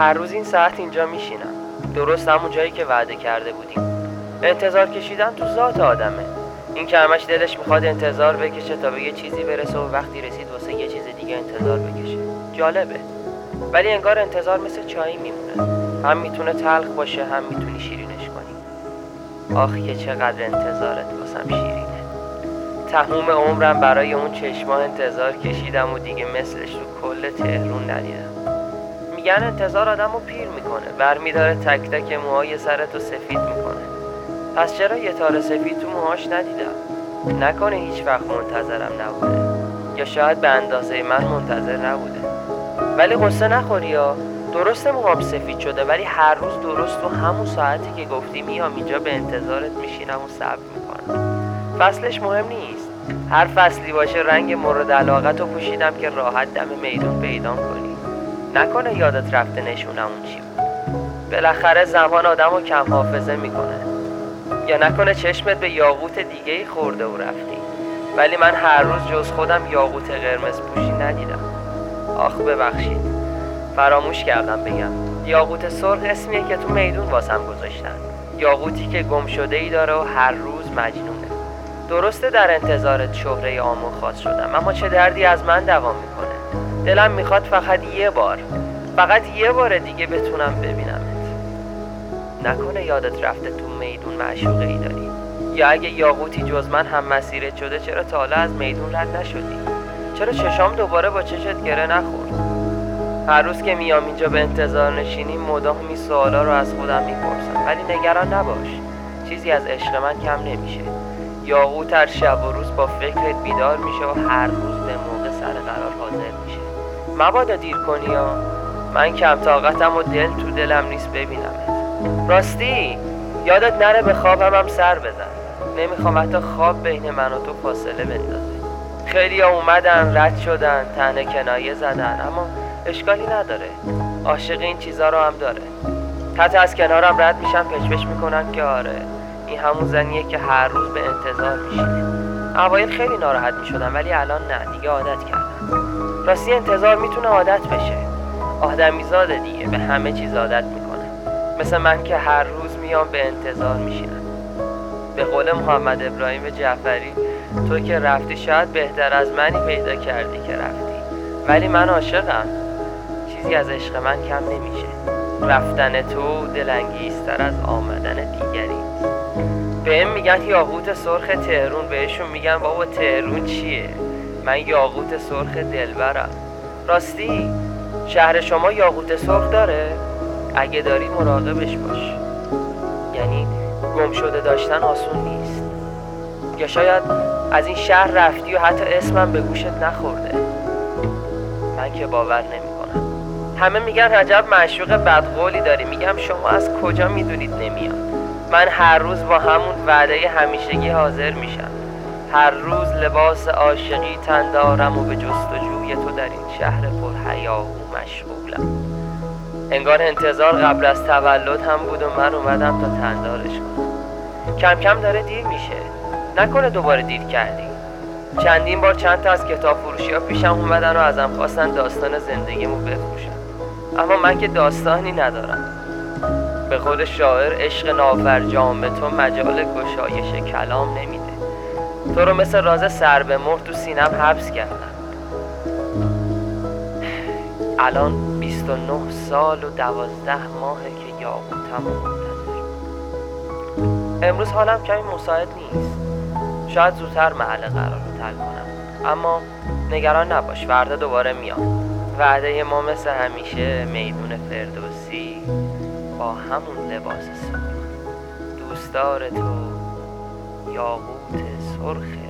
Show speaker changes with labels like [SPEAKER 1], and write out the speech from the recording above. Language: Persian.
[SPEAKER 1] هر روز این ساعت اینجا میشینم. درست همون جایی که وعده کرده بودیم. انتظار کشیدن تو ذات آدمه. این که همش دلش می‌خواد انتظار بکشه تا به یه چیزی برسه و وقتی رسید واسه یه چیز دیگه انتظار بکشه. جالبه. ولی انگار انتظار مثل چایی میمونه. هم می‌تونه تلخ باشه هم می‌تونی شیرینش کنی. آخ که چقدر انتظارت واسم شیرینه. تموم عمرم برای اون چشما انتظار کشیدم و دیگه مثلش تو کل تهرون ندیدم. میگن انتظار آدم رو پیر می‌کنه. برمیداره تک تک موهای سرتو سفید می‌کنه. پس چرا یه تار سفید تو موهاش ندیدم؟ نکنه هیچ وقت منتظرم نبوده. یا شاید به اندازه من منتظر نبوده. ولی قصه نخوری یا؟ درسته موهام سفید شده ولی هر روز درست تو همون ساعتی که گفتی میام اینجا به انتظارت میشینم و صبر می‌کنم. فصلش مهم نیست. هر فصلی باشه رنگ مورد علاقت رو پوشیدم که راحت دم میدون پیدام کنی. نکنه یادت رفته نشونمون چی بود. بالاخره زمان آدم رو کم حافظه می‌کنه. یا نکنه چشمت به یاقوت دیگه ای خورده و رفتی. ولی من هر روز جز خودم یاقوت قرمز پوشی ندیدم. آخ ببخشید. فراموش کردم بگم. یاقوت سرخ اسمیه که تو میدون واسم گذاشتن. یاقوتی که گم شده ای داره و هر روز مجنونه. درسته در انتظارت شهره عام و خاص شدم اما چه دردی از من دوام می‌کنه؟ دلم می‌خواد فقط یه بار. فقط یه بار دیگه بتونم ببینمت نکنه یادت رفته تو میدون معشوقه ای داری. یا اگه یاقوتی جز من هم مسیرت شده چرا تا حالا از میدون رد نشدی؟ چرا چشام دوباره با چشت گره نخورد؟ هر روز که میام اینجا به انتظار نشینیم مدام این سوالا رو از خودم می‌پرسم. ولی نگران نباش چیزی از عشق من کم نمیشه. یاقوت هر شب و روز با فکرت بیدار میشه و هر روز به موقع سر قرار حاضر میشه. مبادا دیر کنی یا من کم طاقتم و دل تو دلم نیست ببینمت. راستی یادت نره به خوابم هم سر بزن. نمی‌خوام حتی خواب بین من و تو فاصله بندازه خیلی اومدن رد شدن تنه کنایه زدن اما اشکالی نداره. عاشق این چیزا رو هم داره. حتی از کنارم رد میشن پچپچ می‌کنن که آره این همون زنیه که هر روز به انتظار میشینه اوایل خیلی ناراحت می‌شدم ولی الان نه دیگه عادت کردم. راستی انتظار می‌تونه عادت بشه. آدمیزاده دیگه به همه چیز عادت می‌کنه. مثل من که هر روز میام به انتظار میشینم. به قول محمد ابراهیم جعفری تو که رفتی شاید بهتر از منی پیدا کردی که رفتی. ولی من عاشقم. چیزی از عشق من کم نمیشه. رفتن تو دلانگیزتر از آمدن دیگری به میگن یاقوت سرخ تهرون بهشون میگن بابا تهرون چیه؟ من یاقوت سرخ دلبرم. راستی شهر شما یاقوت سرخ داره؟ اگه داری مراقبش باش. یعنی گم شده داشتن آسون نیست. یا شاید از این شهر رفتی و حتی اسمم به گوشت نخورده. من که باور نمی‌کنم. همه میگن عجب معشوق بدقولی داری. میگم شما از کجا می‌دونید نمیاد. من هر روز با همون وعده همیشگی حاضر میشم. هر روز لباس عاشقی تن دارم و به جستجوی تو در این شهر پر حیا و مشغولم. انگار انتظار قبل از تولد هم بود و من اومدم تا تندارش کنم. کم کم داره دیر میشه. نکنه دوباره دیر کردی. چندین بار چند تا از کتاب فروشی ها پیشم اومدن و ازم خواستن داستان زندگیمو بفروشم اما من که داستانی ندارم. به خود شاعر عشق نافرجام به تو مجال گشایش کلام نمیده. تو رو مثل راز سر به مهر تو سینم حبس کردم الان 29 سال و 12 ماهه که یاقوتم منتظر. امروز حالم کمی مساعد نیست. شاید زودتر محل قرار رو تل کنم. اما نگران نباش فردا دوباره میام. وعده ما مثل همیشه میدون فردوسی با همون لباس سرخ. دوستدار تو یاقوت سرخ